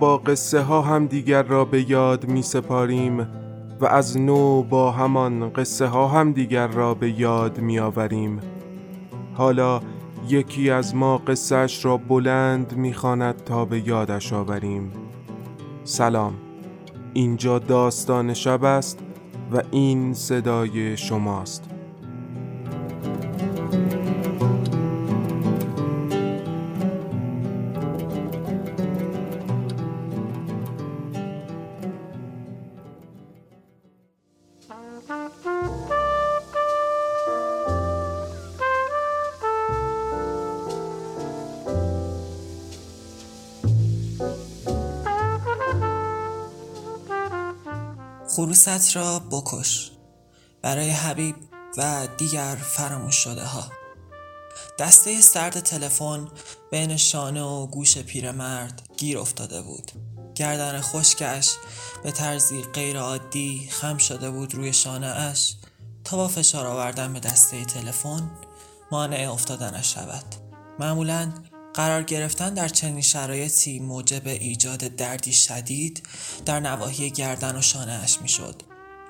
با قصه ها هم دیگر را به یاد می سپاریم و از نو با همان قصه ها هم دیگر را به یاد می آوریم. حالا یکی از ما قصهش را بلند می تا به یادش آوریم. سلام. اینجا داستان شب است و این صدای شماست. خروست را بکش. برای حبیب و دیگر فراموش شده ها. دسته سرد تلفن بین شانه و گوش پیرمرد گیر افتاده بود. گردن خشکش به طرزی غیر عادی خم شده بود روی شانه اش تا با فشار آوردن به دسته تلفن مانع افتادنش شود. معمولا قرار گرفتن در چنین شرایطی موجب ایجاد دردی شدید در نواحی گردن و شانهاش می‌شد.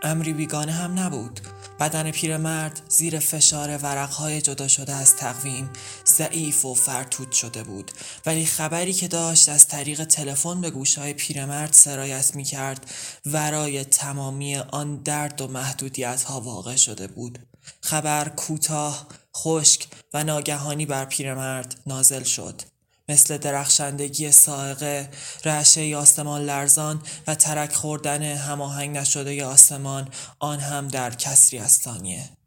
امری بیگانه هم نبود. بدن پیرمرد زیر فشار ورقهای جدا شده از تقویم ضعیف و فرتود شده بود. ولی خبری که داشت از طریق تلفن به گوشهای پیرمرد سرایت می کرد ورای تمامی آن درد و محدودیت ها واقع شده بود. خبر کوتاه خشک و ناگهانی بر پیرمرد نازل شد. مثل درخشندگی سائقه رعشه آسمان لرزان و ترک خوردن هماهنگ نشده آسمان آن هم در کسری از ثانیه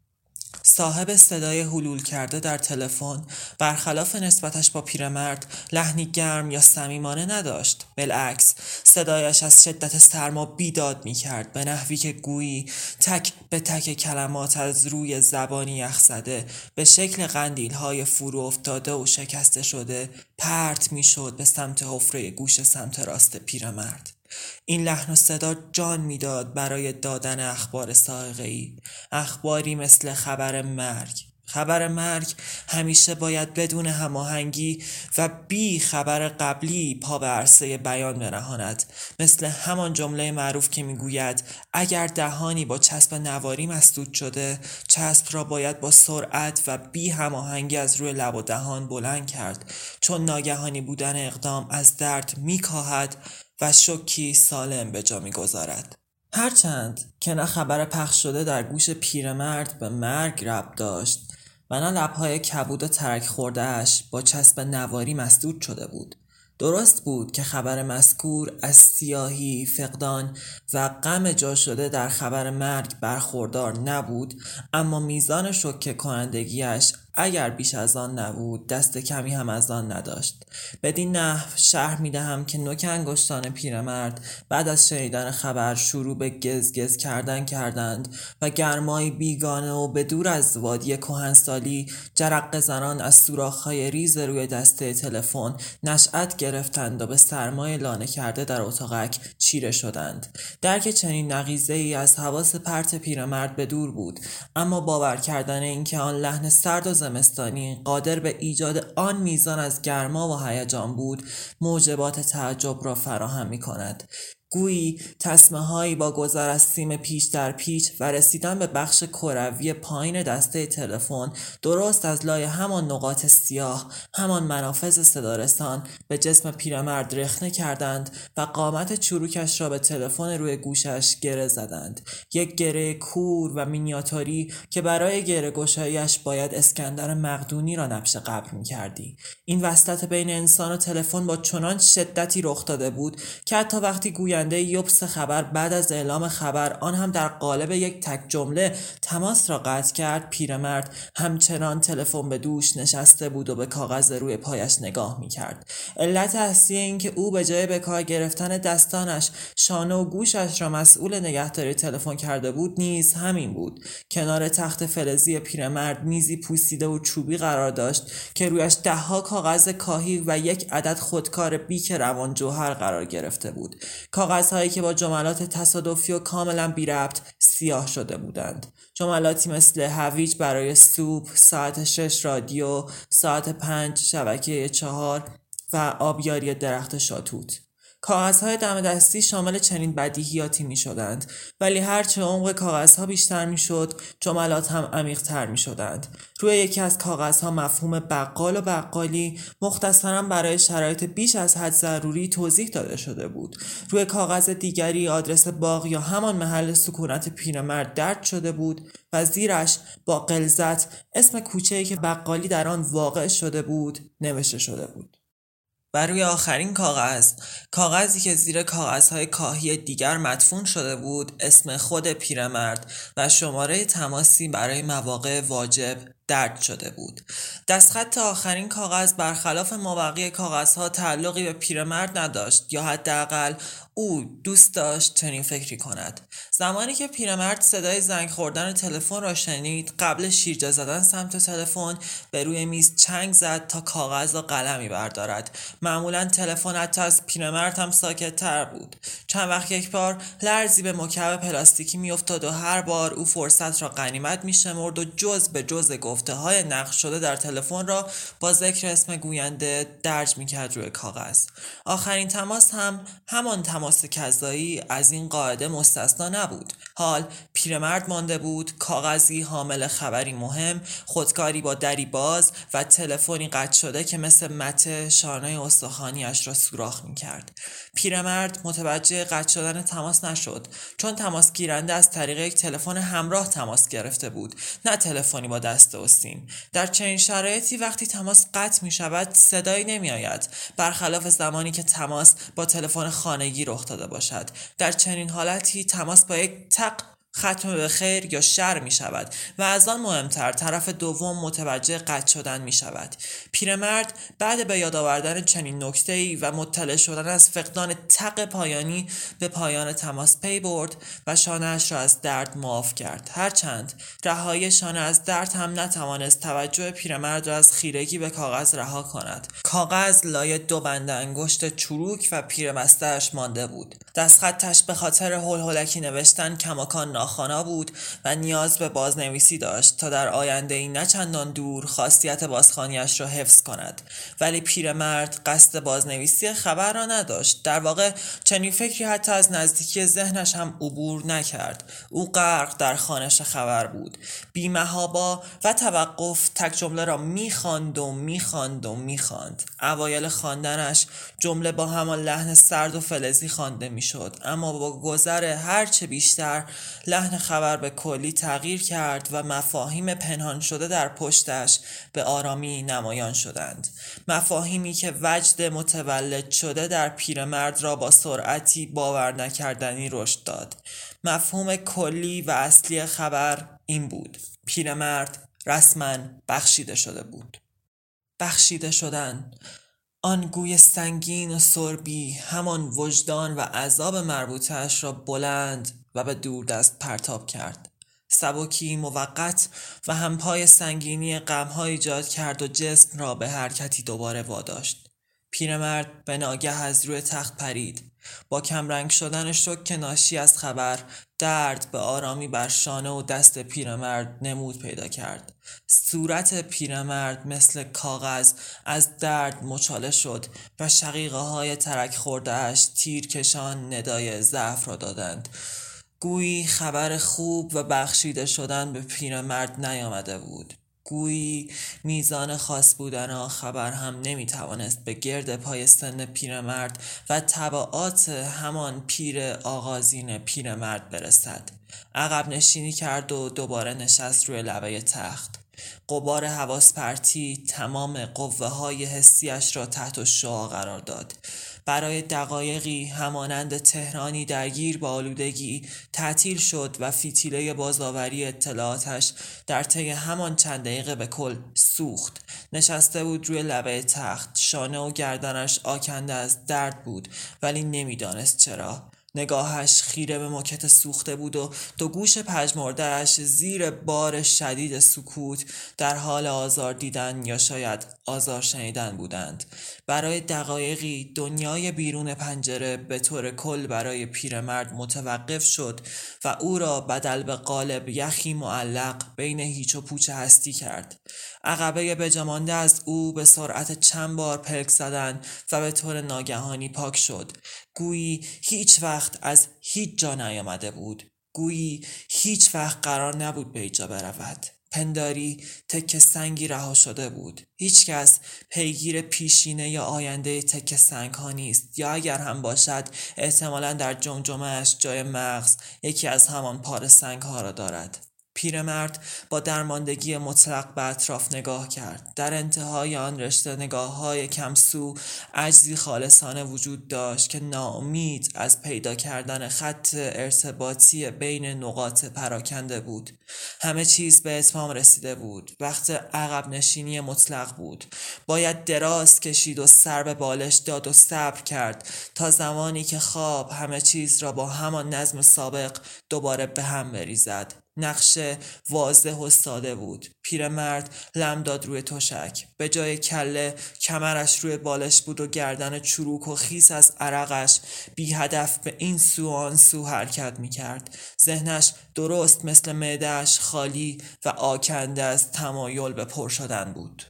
صاحب صدای حلول کرده در تلفن. برخلاف نسبتش با پیرمرد لحنی گرم یا صمیمانه نداشت. بالعکس صدایش از شدت سرما بیداد می کرد به نحوی که گویی تک به تک کلمات از روی زبانی یخ زده به شکل قندیل های فرو افتاده و شکسته شده پرت می شد به سمت حفره گوش سمت راست پیرمرد. این لحن و صدا جان می‌داد برای دادن اخبار سائقه ای اخباری مثل خبر مرگ. خبر مرگ همیشه باید بدون هماهنگی و بی خبر قبلی پا به عرصه بیان برهاند. مثل همان جمله معروف که می‌گوید اگر دهانی با چسب نواری مسدود شده چسب را باید با سرعت و بی هماهنگی از روی لب و دهان بلند کرد. چون ناگهانی بودن اقدام از درد میکاهد و شکی سالم به جا می‌گذارد. هرچند که نه خبر پخش شده در گوش پیرمرد به مرگ رب داشت و نه لبهای کبود و ترک خوردهش با چسب نواری مسدود شده بود. درست بود که خبر مذکور از سیاهی، فقدان و غم جا شده در خبر مرگ برخوردار نبود اما میزان شکه کنندگیش اگر بیش از آن نبود دست کمی هم از آن نداشت. بدین نحو شهر می دهم که نوک انگشتان پیرمرد بعد از شنیدن خبر شروع به گز کردن کردند و گرمای بیگانه و به دور از وادی کهنسالی جرق زنان از سوراخ‌های ریز روی دسته تلفن نشأت گرفتند و به سرمای لانه کرده در اتاقک چیره شدند. درک چنین نقیزه ای از حواس پرت پیرمرد به دور بود اما باور کردن اینکه آن لحن سرد و زمستانی. قادر به ایجاد آن میزان از گرما و هیجان بود موجبات تعجب را فراهم می کند گویی تسمه هایی با گذر از سیم پیچ در پیچ و رسیدن به بخش کروی پایین دسته تلفن درست از لای همان نقاط سیاه همان منافذ صدارستان به جسم پیرمرد رخنه کردند و قامت چروکش را به تلفن روی گوشش گره زدند یک گره کور و مینیاتوری که برای گره گشایش باید اسکندر مقدونی را نبش قبر می کردی. این وسط بین انسان و تلفن با چنان شدتی رخ داده بود که حتی وقتی گویا گوینده یوبس خبر بعد از اعلام خبر آن هم در قالب یک تک جمله تماس را قطع کرد پیرمرد همچنان تلفن به دوش نشسته بود و به کاغذ روی پایش نگاه می کرد علت اصلی این که او به جای به کار گرفتن دستانش شانه و گوشش را مسئول نگهداری تلفن کرده بود نیز همین بود. کنار تخت فلزی پیرمرد میزی پوسیده و چوبی قرار داشت که رویش دهها کاغذ کاهی و یک عدد خودکار بیک روان جوهر قرار گرفته بود. کاغذهایی که با جملات تصادفی و کاملا بی ربط سیاه شده بودند. جملاتی مثل هویج برای سوپ ساعت شش رادیو ساعت پنج شبکه چهار و آبیاری درخت شاتوت. کاغذهای دم دستی شامل چنین بدیهیاتی می شدند ولی هرچه عمق کاغذها بیشتر می شد جملات هم عمیقتر می شدند روی یکی از کاغذها مفهوم بقال و بقالی مختصرا برای شرایط بیش از حد ضروری توضیح داده شده بود. روی کاغذ دیگری آدرس باغ یا همان محل سکونت پیرمرد درد شده بود و زیرش با قلزت اسم کوچه‌ای که بقالی در آن واقع شده بود نوشته شده بود. و روی آخرین کاغذ. کاغذی که زیر کاغذهای کاهی دیگر مدفون شده بود اسم خود پیرمرد و شماره تماسی برای مواقع واجب درد شده بود. دستخط آخرین کاغذ برخلاف مابقی کاغذها تعلقی به پیرمرد نداشت یا حداقل او دوست داشت چنین فکری کند. زمانی که پیرمرد صدای زنگ خوردن تلفن را شنید قبل شیرجه زدن سمت تلفن به روی میز چنگ زد تا کاغذ و قلمی بردارد. معمولا تلفن حتی از پیرمرد هم ساکت تر بود. چند وقت یک بار لرزی به مکعب پلاستیکی میافتاد و هر بار او فرصت را غنیمت میشمرد و جز به جز گفته های نقش شده در تلفن را با ذکر اسم گوینده درج می‌کرد روی کاغذ. آخرین تماس هم همان تماس کذایی از این قاعده مستثنا نبود. حال پیرمرد مانده بود کاغذی حامل خبری مهم خودکاری با دری باز و تلفنی قطع شده که مثل مته شانه استخوانیاش را سوراخ می‌کرد. پیرمرد متوجه قطع شدن تماس نشد چون تماس گیرنده از طریق یک تلفن همراه تماس گرفته بود نه تلفنی با دست استین در چنین شرایطی وقتی تماس قطع می شود صدایی نمی آید برخلاف زمانی که تماس با تلفن خانگی رخ داده باشد. در چنین حالتی تماس با یک تق ختم به خیر یا شر می شود و از آن مهمتر طرف دوم متوجه قطع شدن می شود. پیرمرد بعد به یاد آوردن چنین نکته ای و مطلع شدن از فقدان تق پایانی به پایان تماس پی برد و شانهاش را از درد معاف کرد. هرچند رهایی شانه از درد هم نتوانست توجه پیرمرد را از خیرگی به کاغذ رها کند. کاغذ لایه دو بند انگشت چروک و پیرمستش مانده بود. دستخطش به خاطر هول نوشتن کماکان ناخوانا بود و نیاز به بازنویسی داشت تا در آینده ای نه چندان دور خاصیت بازخانیش را حفظ کند. ولی پیرمرد قصد بازنویسی خبر را نداشت. در واقع چنین فکری حتی از نزدیکی ذهنش هم عبور نکرد. او غرق در خانش خبر بود. بیمهابا و توقف تک جمله را می‌خواند و می‌خواند و می‌خواند. اوایل خواندنش جمله با همان لحن سرد و فلزی خوانده می‌شد. اما با گذر هرچه بیشتر لحن خبر به کلی تغییر کرد و مفاهیم پنهان شده در پشتش به آرامی نمایان شدند. مفاهیمی که وجد متولد شده در پیرمرد را با سرعتی باور نکردنی رشد داد. مفهوم کلی و اصلی خبر این بود. پیرمرد رسما بخشیده شده بود. بخشیده شدن. آن گوی سنگین و سربی همان وجدان و عذاب مربوطش را بلند و به دست پرتاب کرد. سبکی موقت و همپای سنگینی غمها ایجاد کرد و جسم را به حرکتی دوباره واداشت. پیرمرد به ناگه از روی تخت پرید. با کمرنگ شدن شک ناشی از خبر درد به آرامی بر شانه و دست پیرمرد نمود پیدا کرد. صورت پیرمرد مثل کاغذ از درد مچاله شد و شقیقه های ترک خوردهش تیرکشان ندای ضعف را دادند. گویی خبر خوب و بخشیده شدن به پیرمرد نیامده بود. گویی میزان خاص بودن خبر هم نمی‌توانست به گرد پای سن پیرمرد و طبعات همان پیر آغازین پیرمرد برسد. عقب نشینی کرد و دوباره نشست روی لبه تخت. قبار حواس پرتی تمام قوه های حسیش را تحت شعا قرار داد. برای دقایقی همانند تهرانی درگیر با آلودگی تعطیل شد و فیتیله بازآوری اطلاعاتش در طی همان چند دقیقه به کل سوخت. نشسته بود روی لبه تخت. شانه و گردنش آکنده از درد بود ولی نمی‌دانست چرا. نگاهش خیره به موکت سوخته بود و دو گوش پژمردهاش زیر بار شدید سکوت در حال آزار دیدن یا شاید آزار شنیدن بودند. برای دقایقی دنیای بیرون پنجره به طور کل برای پیرمرد متوقف شد و او را بدل به قالب یخی معلق بین هیچ و پوچ هستی کرد. عقبه بجامانده از او به سرعت چند بار پلک زدن و به طور ناگهانی پاک شد. گویی هیچ وقت از هیچ جا نیامده بود. گویی هیچ وقت قرار نبود به ایجا برود. پنداری تک سنگی رها شده بود. هیچکس پیگیر پیشینه یا آینده تک سنگ ها نیست. یا اگر هم باشد احتمالا در جمجمهش جای مغز یکی از همان پار سنگ ها را دارد. پیرمرد با درماندگی مطلق به اطراف نگاه کرد. در انتهای آن رشته نگاه های کمسو عجزی خالصانه وجود داشت که ناامید از پیدا کردن خط ارتباطی بین نقاط پراکنده بود. همه چیز به اتمام رسیده بود. وقت عقب نشینی مطلق بود. باید دراز کشید و سر به بالش داد و صبر کرد تا زمانی که خواب همه چیز را با همان نظم سابق دوباره به هم بریزد. نقشه واضح و ساده بود. پیرمرد لم داد روی تشک. به جای کله کمرش روی بالش بود و گردن چروک و خیس از عرقش بی هدف به این سو آن سو حرکت می کرد. ذهنش درست مثل معدهش خالی و آکنده از تمایل به پر شدن بود.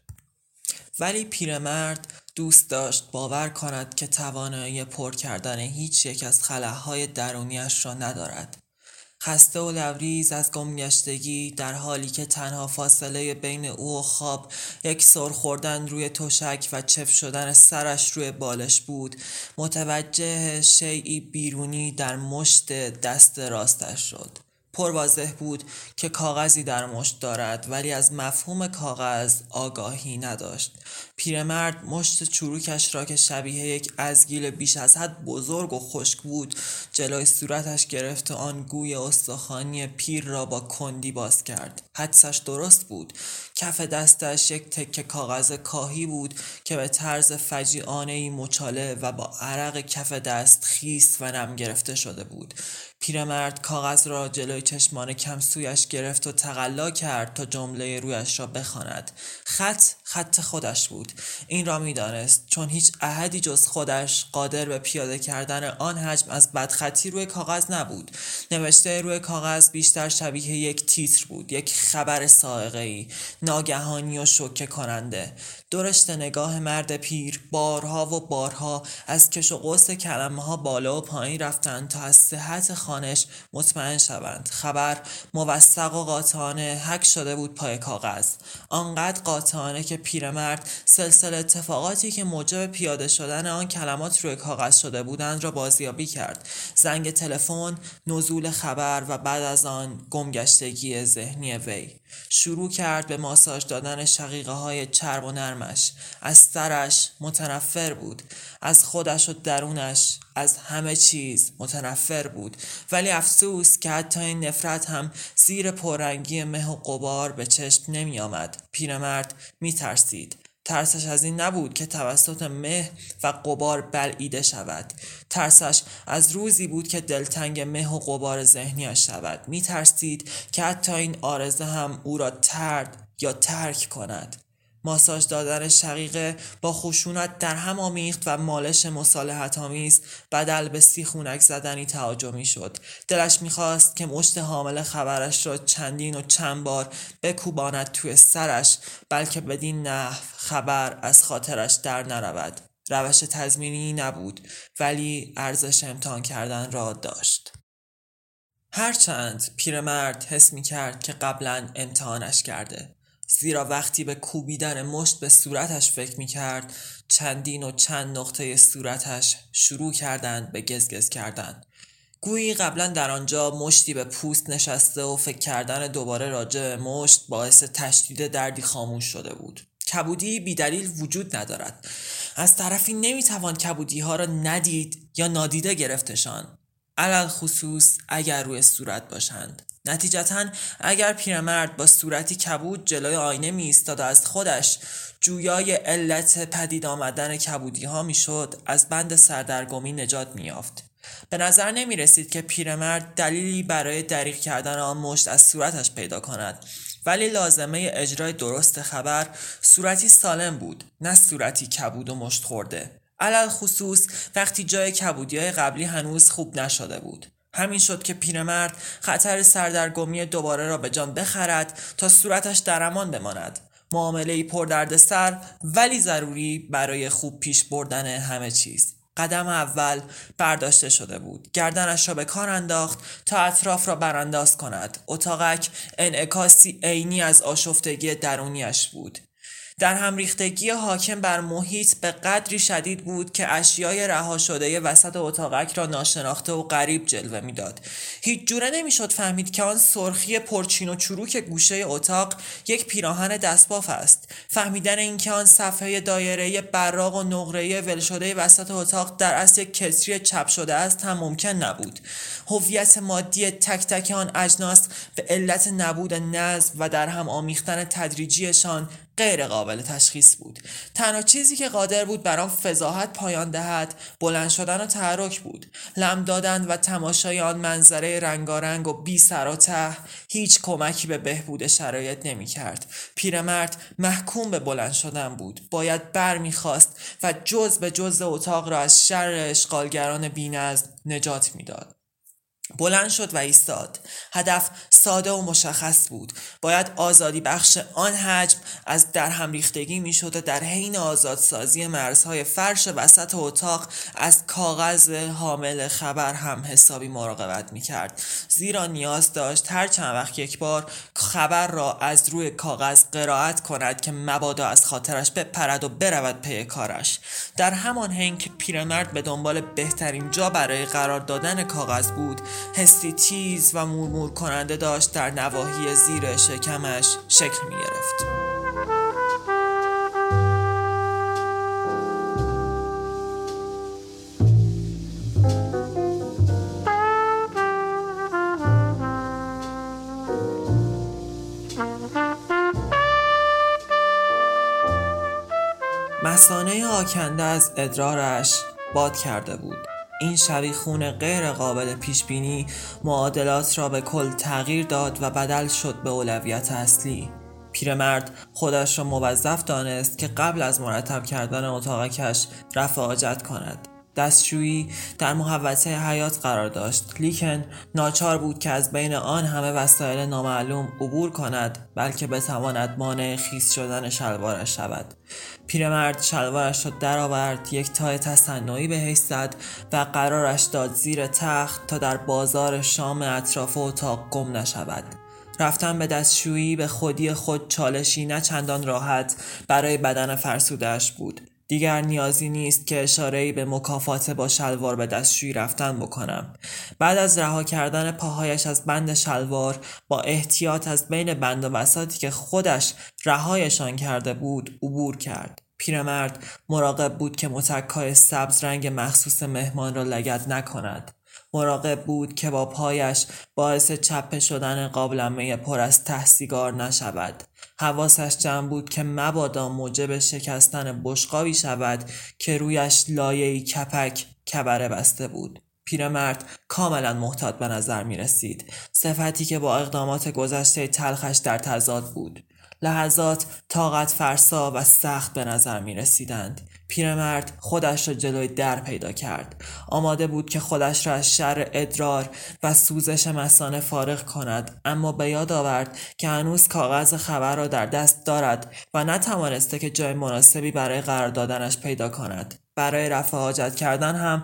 ولی پیرمرد دوست داشت باور کند که توانایی پر کردن هیچ یک از خلاهای درونیش را ندارد. خسته و لبریز از گمگشتگی در حالی که تنها فاصله بین او و خواب یک سر خوردن روی تشک و چف شدن سرش روی بالش بود. متوجه شیعی بیرونی در مشت دست راستش شد. پر واضح بود که کاغذی در مشت دارد ولی از مفهوم کاغذ آگاهی نداشت. پیرمرد مشت چروکش را که شبیه یک ازگیل بیش از حد بزرگ و خشک بود جلوی صورتش گرفت و آن گوی استخوانی پیر را با کندی باز کرد. حدسش درست بود. کف دستش یک تکه کاغذ کاهی بود که به طرز فجیعانه ای مچاله و با عرق کف دست خیس و نم گرفته شده بود. پیرمرد کاغذ را جلوی چشمان کمسویش گرفت و تقلا کرد تا جمله رویش را بخواند. خط خط خودش بود. این را می‌دانست چون هیچ احدی جز خودش قادر به پیاده کردن آن حجم از بدخطی روی کاغذ نبود. نوشته روی کاغذ بیشتر شبیه یک تیتر بود یک خبر سائقه ای ناگهانی و شوکه کننده. درشت نگاه مرد پیر بارها و بارها از کش و قوس کلمه ها بالا و پایین رفتند تا از صحت خانش مطمئن شوند. خبر موثق و قاطعانه حک شده بود پای کاغذ. آنقدر قاطعانه که پیرمرد. سلسله اتفاقاتی که موجب پیاده شدن آن کلمات روی کاغذ شده بودند را بازیابی کرد. زنگ تلفن نزول خبر و بعد از آن گمگشتگی ذهنی وی. شروع کرد به ماساژ دادن شقیقه های چرب و نرمش. از سرش متنفر بود. از خودش و درونش از همه چیز متنفر بود. ولی افسوس که حتی این نفرت هم زیر پررنگی مه و قبار به چشم نمی آمد. پیرمرد می ترسید. ترسش از این نبود که توسط مه و قبار بلعیده شود. ترسش از روزی بود که دلتنگ مه و قبار ذهنیش شود. می ترسید که حتی این آرزه هم او را ترد یا ترک کند. ماساژ دادن شقیقه با خشونت در هم آمیخت و مالش مصالحت آمیز بدل به سیخونک زدنی تهاجمی شد. دلش می‌خواست که مشت حامل خبرش را چندین و چند بار بکوباند توی سرش بلکه بدین نحو خبر از خاطرش در نرود. روش تضمینی نبود ولی ارزش امتحان کردن را داشت. هرچند پیرمرد حس می کرد که قبلا امتحانش کرده. زیرا وقتی به کوبیدن مشت به صورتش فکر می کرد چندین و چند نقطه صورتش شروع کردند به گزگز کردن. گویی قبلا در آنجا مشتی به پوست نشسته و فکر کردن دوباره راجع به مشت باعث تشدید دردی خاموش شده بود. کبودی بیدلیل وجود ندارد. از طرفی نمی‌توان کبودی ها را ندید یا نادیده گرفتشان. علل خصوص اگر روی صورت باشند. نتیجتا اگر پیرمرد با صورتی کبود جلوی آینه می و از خودش جویای علت پدید آمدن کبودی ها می شد از بند سردرگمی نجات می یافت. به نظر نمی رسید که پیرمرد دلیلی برای دریغ کردن آن مشت از صورتش پیدا کند ولی لازمه اجرای درست خبر صورتی سالم بود نه صورتی کبود و مشت خورده علل خصوص وقتی جای کبودی های قبلی هنوز خوب نشده بود همین شد که پیرمرد خطر سردرگمی دوباره را به جان بخرد تا صورتش در امان بماند. معامله پر سر ولی ضروری برای خوب پیش بردن همه چیز. قدم اول برداشته شده بود. گردنش را به کار انداخت تا اطراف را برانداز کند. اتاقک انعکاسی عینی از آشفتگی درونیش بود. در هم ریختگی حاکم بر محیط به قدری شدید بود که اشیای رها شده وسط اتاقک را ناشناخته و غریب جلوه می‌داد. هیچ جوره نمی‌شد فهمید که آن سرخی پرچین و چروک گوشه اتاق یک پیراهن دستباف است. فهمیدن اینکه آن صفحه دایره براق و نقره ول شده وسط اتاق در اصل کسری چپ شده است هم ممکن نبود. هویت مادی تک تک آن اجناس به علت نبود نظم و در هم آمیختن تدریجیشان غیر قابل تشخیص بود. تنها چیزی که قادر بود بر آن فضاحت پایان دهد بلند شدن و تحرک بود. لم دادن و تماشای آن منظره رنگارنگ و بی سر و ته هیچ کمکی به بهبود شرایط نمی کرد پیرمرد محکوم به بلند شدن بود. باید بر می‌خواست و جز به جز اتاق را از شر اشغالگران بینظم نجات می‌داد. بلند شد و ایستاد. هدف ساده و مشخص بود. باید آزادی بخش آن حجم از در هم ریختگی می‌شد و در حین آزادسازی مرزهای فرش وسط اتاق از کاغذ حامل خبر هم حسابی مراقبت می‌کرد. زیرا نیاز داشت هر چند وقت یک بار خبر را از روی کاغذ قرائت کند که مبادا از خاطرش بپرد و برود پی کارش. در همان هنگ که پیرمرد به دنبال بهترین جا برای قرار دادن کاغذ بود حسی تیز و مورمور کننده داشت در نواحی زیر شکمش شکل می گرفت. مسانه آکنده از ادرارش باد کرده بود این شبیخون غیر قابل پیش بینی معادلات را به کل تغییر داد و بدل شد به اولویت اصلی. پیرمرد خودش را موظف دانست که قبل از مرتب کردن اتاقکش رفع حاجت کند. دستشویی در محوطه حیات قرار داشت. لیکن ناچار بود که از بین آن همه وسایل نامعلوم عبور کند بلکه بتواند مانع خیس شدن شلوارش شود. پیرمرد شلوارش را درآورد یک تای تصنعی به زد و قرارش داد زیر تخت تا در بازار شام اطراف اتاق گم نشود. رفتن به دستشویی به خودی خود چالشی نه چندان راحت برای بدن فرسودش بود. دیگر نیازی نیست که اشاره‌ای به مکافات با شلوار به دستشویی رفتن بکنم. بعد از رها کردن پاهایش از بند شلوار با احتیاط از بین بند و بساتی که خودش رهایشان کرده بود عبور کرد. پیرمرد مراقب بود که متکای سبز رنگ مخصوص مهمان را لگد نکند. مراقب بود که با پایش باعث چپه شدن قابلمه پر از ته سیگار نشود. حواسش جمع بود که مبادا موجب شکستن بشقابی شود که رویش لایه‌ای کپک کبره بسته بود. پیرمرد کاملا محتاط به نظر می رسید صفتی که با اقدامات گذشته تلخش در تضاد بود. لحظات طاقت فرسا و سخت به نظر می رسیدند پیرمرد خودش را جلوی در پیدا کرد. آماده بود که خودش را از شر ادرار و سوزش مسانه فارغ کند اما به یاد آورد که هنوز کاغذ خبر را در دست دارد و نتوانسته که جای مناسبی برای قرار دادنش پیدا کند. برای رفع حاجت کردن هم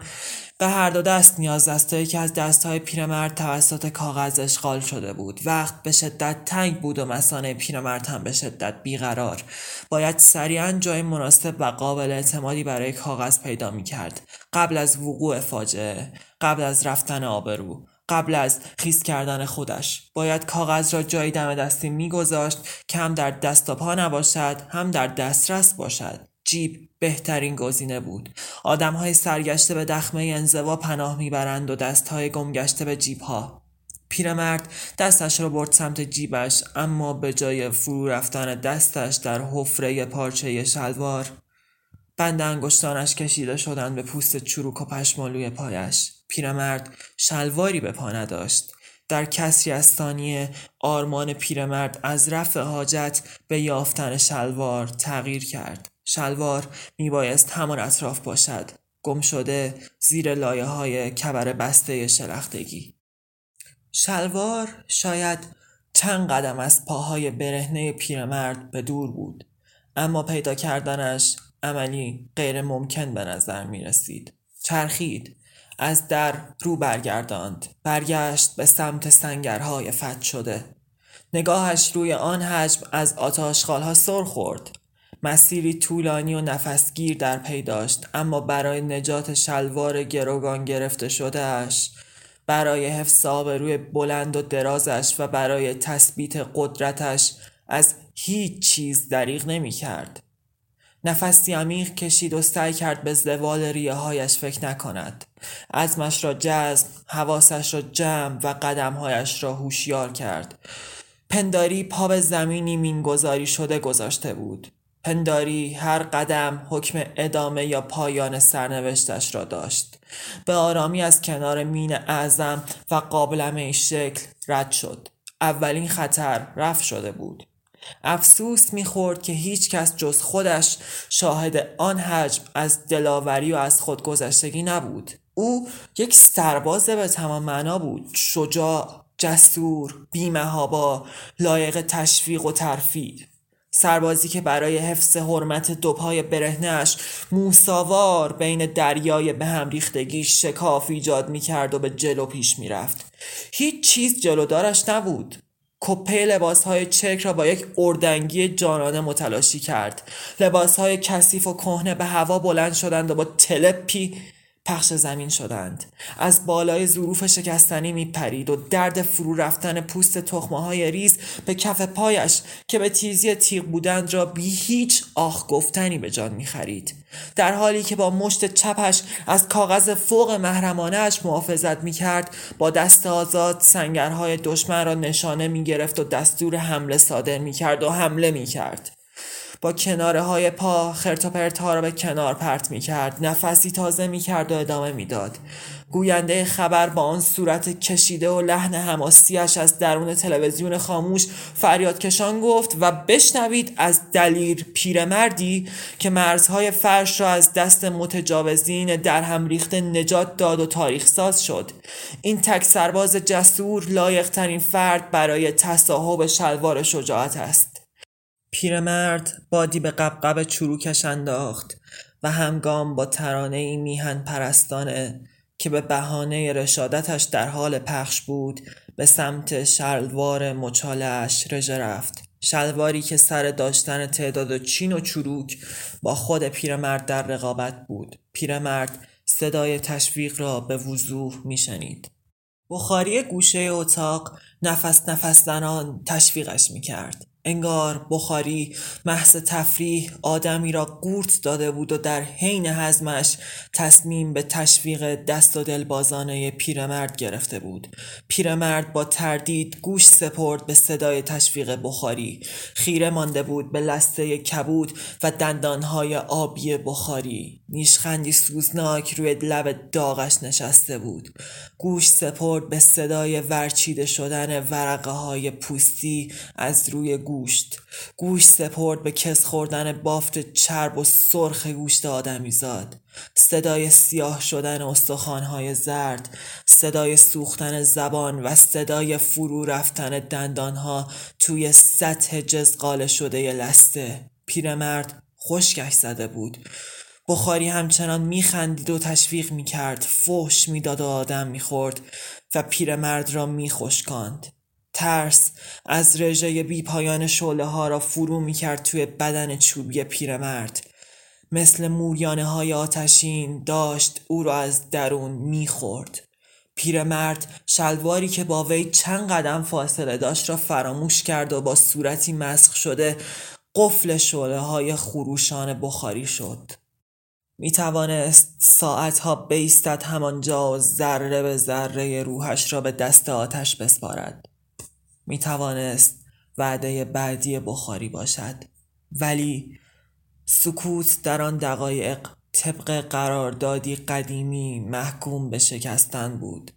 به هر دو دست نیاز است که از دستهای پیرمرد توسط کاغذ اشغال شده بود. وقت به شدت تنگ بود و مسانه پیرمرد هم به شدت بیقرار. باید سریعا جای مناسب و قابل اعتمادی برای کاغذ پیدا می کرد قبل از وقوع فاجعه قبل از رفتن آبرو قبل از خیس کردن خودش. باید کاغذ را جای دم دستی میگذاشت که هم در دست و پا نباشد هم در دسترس باشد. جیب بهترین گزینه بود. آدم های سرگشته به دخمه انزوا پناه می‌برند و دست های گمگشته به جیب ها پیرمرد دستش را برد سمت جیبش اما به جای فرو رفتن دستش در حفره پارچه شلوار بند انگشتانش کشیده شدند به پوست چروک و پشمالوی پایش. پیرمرد شلواری به پا نداشت. در کسری از ثانیه آرمان پیرمرد از رفع حاجت به یافتن شلوار تغییر کرد. شلوار میبایست همان اطراف باشد. گم شده زیر لایه های کبر بسته شلختگی. شلوار شاید چند قدم از پاهای برهنه پیرمرد به دور بود. اما پیدا کردنش عملی غیر ممکن به نظر می رسید چرخید. از در رو برگرداند. برگشت به سمت سنگرهای فت شده. نگاهش روی آن حجم از آتاشخالها سر خورد. مسیری طولانی و نفسگیر در پی داشت اما برای نجات شلوار گروگان گرفته شدهش برای حفظ روی بلند و درازش و برای تثبیت قدرتش از هیچ چیز دریغ نمی کرد. نفسی عمیق کشید و سعی کرد به زوال ریه هایش فکر نکند. عزمش را جذب، حواسش را جمع و قدمهایش را هوشیار کرد. پنداری پا به زمینی مینگذاری شده گذاشته بود. پنداری هر قدم حکم ادامه یا پایان سرنوشتش را داشت. به آرامی از کنار مین اعظم و قابلمه شکل رد شد. اولین خطر رفت شده بود. افسوس می‌خورد که هیچ کس جز خودش شاهد آن حجم از دلاوری و از خودگذشتگی نبود. او یک سرباز به تمام معنا بود. شجاع جسور بیمهابا لایق تشویق و ترفیع. سربازی که برای حفظ حرمت دوپای برهنش موساوار بین دریای به هم ریختگی شکاف ایجاد می کرد و به جلو پیش می رفت. هیچ چیز جلودارش نبود کپه لباس های چک را با یک اردنگی جانانه متلاشی کرد لباس های کثیف و کهنه به هوا بلند شدند و با تلپی پخش زمین شدند. از بالای ظروف شکستنی می پرید و درد فرو رفتن پوست تخمه های ریز به کف پایش که به تیزی تیغ بودند را بی هیچ آخ گفتنی به جان می خرید در حالی که با مشت چپش از کاغذ فوق محرمانش محافظت می کرد با دست آزاد سنگرهای دشمن را نشانه می گرفت و دستور حمله صادر می کرد و حمله می کرد با کناره های پا خرت ها را به کنار پرت می کرد نفسی تازه می کرد و ادامه می‌داد. گوینده خبر با آن صورت کشیده و لحن حماسیش از درون تلویزیون خاموش فریاد کشان گفت و بشنوید از دلیر پیرمردی که مرزهای فرش را از دست متجاوزین در هم ریخته نجات داد و تاریخ ساز شد. این تک سرباز جسور لایق ترین فرد برای تصاحب شلوار شجاعت است. پیرمرد بادی به قبقب چروکش انداخت و همگام با ترانه ای میهن پرستانه که به بهانه رشادتش در حال پخش بود به سمت شلوار مچالش رژه رفت. شلواری که سر داشتن تعداد چین و چروک با خود پیرمرد در رقابت بود. پیرمرد صدای تشویق را به وضوح میشنید. بخاری گوشه اتاق نفس نفس زنان تشویقش می‌کرد. انگار بخاری محض تفریح آدمی را قورت داده بود و در حین حزمش تصمیم به تشویق دست و دل بازانه پیرمرد گرفته بود. پیرمرد با تردید گوش سپرد به صدای تشویق بخاری. خیره مانده بود به لسته کبود و دندانهای آبی بخاری. نیشخندی سوزناک روی لب داغش نشسته بود. گوش سپرد به صدای ورچیده شدن ورقه های پوستی از روی گوشت. گوش سپرد به کس خوردن بافت چرب و سرخ گوشت آدمی زاد. صدای سیاه شدن استخوانهای زرد صدای سوختن زبان و صدای فرو رفتن دندانها توی سطح جزقال شده لسته. پیرمرد خشکش زده بود. بخاری همچنان میخندید و تشویق می‌کرد. فحش می‌داد و آدم می‌خورد و پیرمرد را میخشکاند. ترس از رژه بی پایان شعله ها را فرو می‌کرد توی بدن چوبی پیرمرد. مثل موریانه های آتشین داشت او را از درون می‌خورد پیرمرد شلواری که با وی چند قدم فاصله داشت را فراموش کرد و با صورتی مسخ شده قفل شعله های خروشان بخاری شد. می توانست ساعتها بیستد همانجا و ذره به ذره روحش را به دست آتش بسپارد. می توانست وعده بعدی بخاری باشد. ولی سکوت در آن دقایق طبق قراردادی قدیمی محکوم به شکستن بود.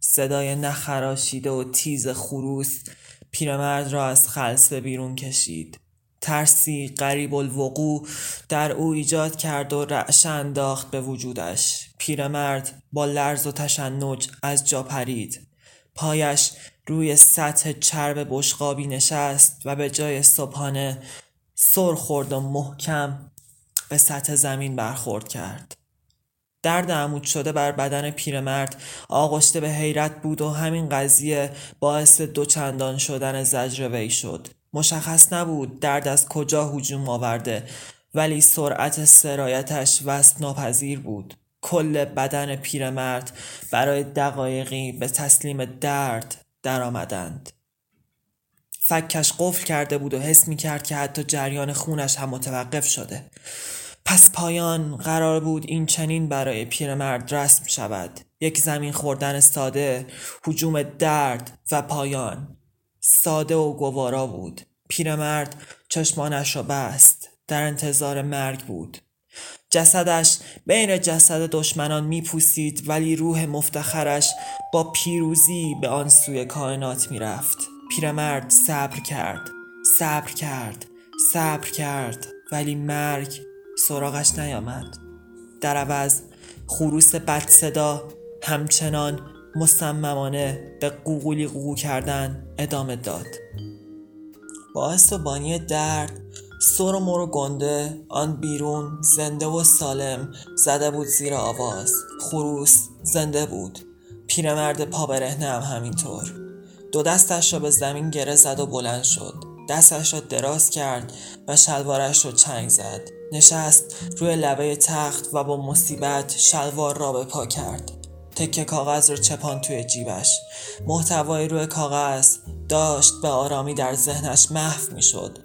صدای نخراشیده و تیز خروس پیرمرد را از خلصه بیرون کشید. ترسی قریب الوقوع در او ایجاد کرد و رعشه انداخت به وجودش. پیرمرد با لرز و تشنج از جا پرید. پایش روی سطح چرب بشقابی نشست و به جای صبحانه سر خورد و محکم به سطح زمین برخورد کرد. درد عمود شده بر بدن پیرمرد آغشته به حیرت بود و همین قضیه باعث دوچندان شدن زجر وی شد. مشخص نبود درد از کجا هجوم آورده ولی سرعت سرایتش وست ناپذیر بود. کل بدن پیرمرد برای دقایقی به تسلیم درد درآمدند. فکش قفل کرده بود و حس می کرد که حتی جریان خونش هم متوقف شده. پس پایان قرار بود این چنین برای پیرمرد رسم شود. یک زمین خوردن ساده حجوم درد و پایان. ساده و گوارا بود. پیرمرد چشمانش را بست. در انتظار مرگ بود. جسدش. بین جسد دشمنان میپوسید ولی روح مفتخرش با پیروزی به آن سوی کائنات می‌رفت. پیرمرد صبر کرد صبر کرد صبر کرد ولی مرگ سراغش نیامد. در عوض خروس بد صدا همچنان مصممانه به قوقولی قوقو کردن ادامه داد. باعث و بانی درد سر و مرو گنده آن بیرون زنده و سالم زده بود زیر آواز. خروس زنده بود. پیرمرد پا برهنه هم همینطور. دو دستش را به زمین گره زد و بلند شد. دستش را دراز کرد و شلوارش را چنگ زد. نشست روی لبه تخت و با مصیبت شلوار را به پا کرد. تکه کاغذ رو چپان توی جیبش. محتوای روی کاغذ داشت به آرامی در ذهنش محو می شد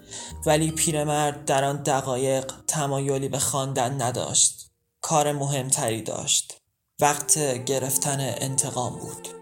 ولی پیرمرد در آن دقایق تمایلی به خواندن نداشت. کار مهمتری داشت. وقت گرفتن انتقام بود.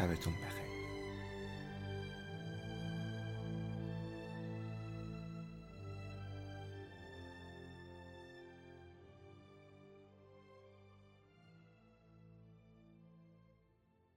شبتون بخیر.